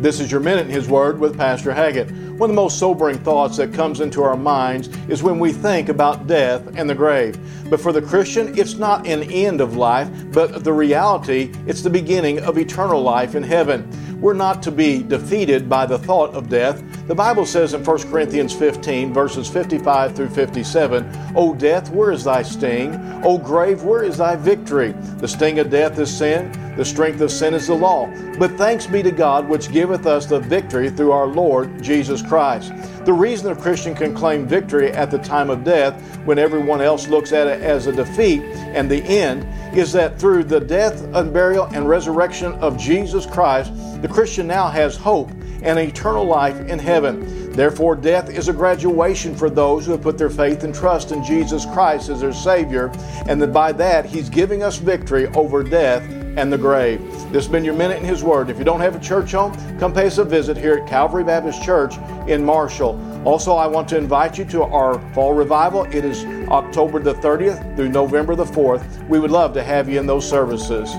This is your Minute in His Word with Pastor Haggett. One of the most sobering thoughts that comes into our minds is when we think about death and the grave. But for the Christian, it's not an end of life, but the reality, it's the beginning of eternal life in heaven. We're not to be defeated by the thought of death. The Bible says in 1 Corinthians 15, verses 55 through 57, O death, where is thy sting? O grave, where is thy victory? The sting of death is sin, the strength of sin is the law. But thanks be to God, which giveth us the victory through our Lord Jesus Christ. The reason a Christian can claim victory at the time of death, when everyone else looks at it as a defeat and the end, is that through the death and burial and resurrection of Jesus Christ, the Christian now has hope and eternal life in heaven. Therefore, death is a graduation for those who have put their faith and trust in Jesus Christ as their Savior, and that by that He's giving us victory over death and the grave. This has been your Minute in His Word. If you don't have a church home, come pay us a visit here at Calvary Baptist Church in Marshall. Also, I want to invite you to our fall revival. It is October the 30th through November the 4th. We would love to have you in those services.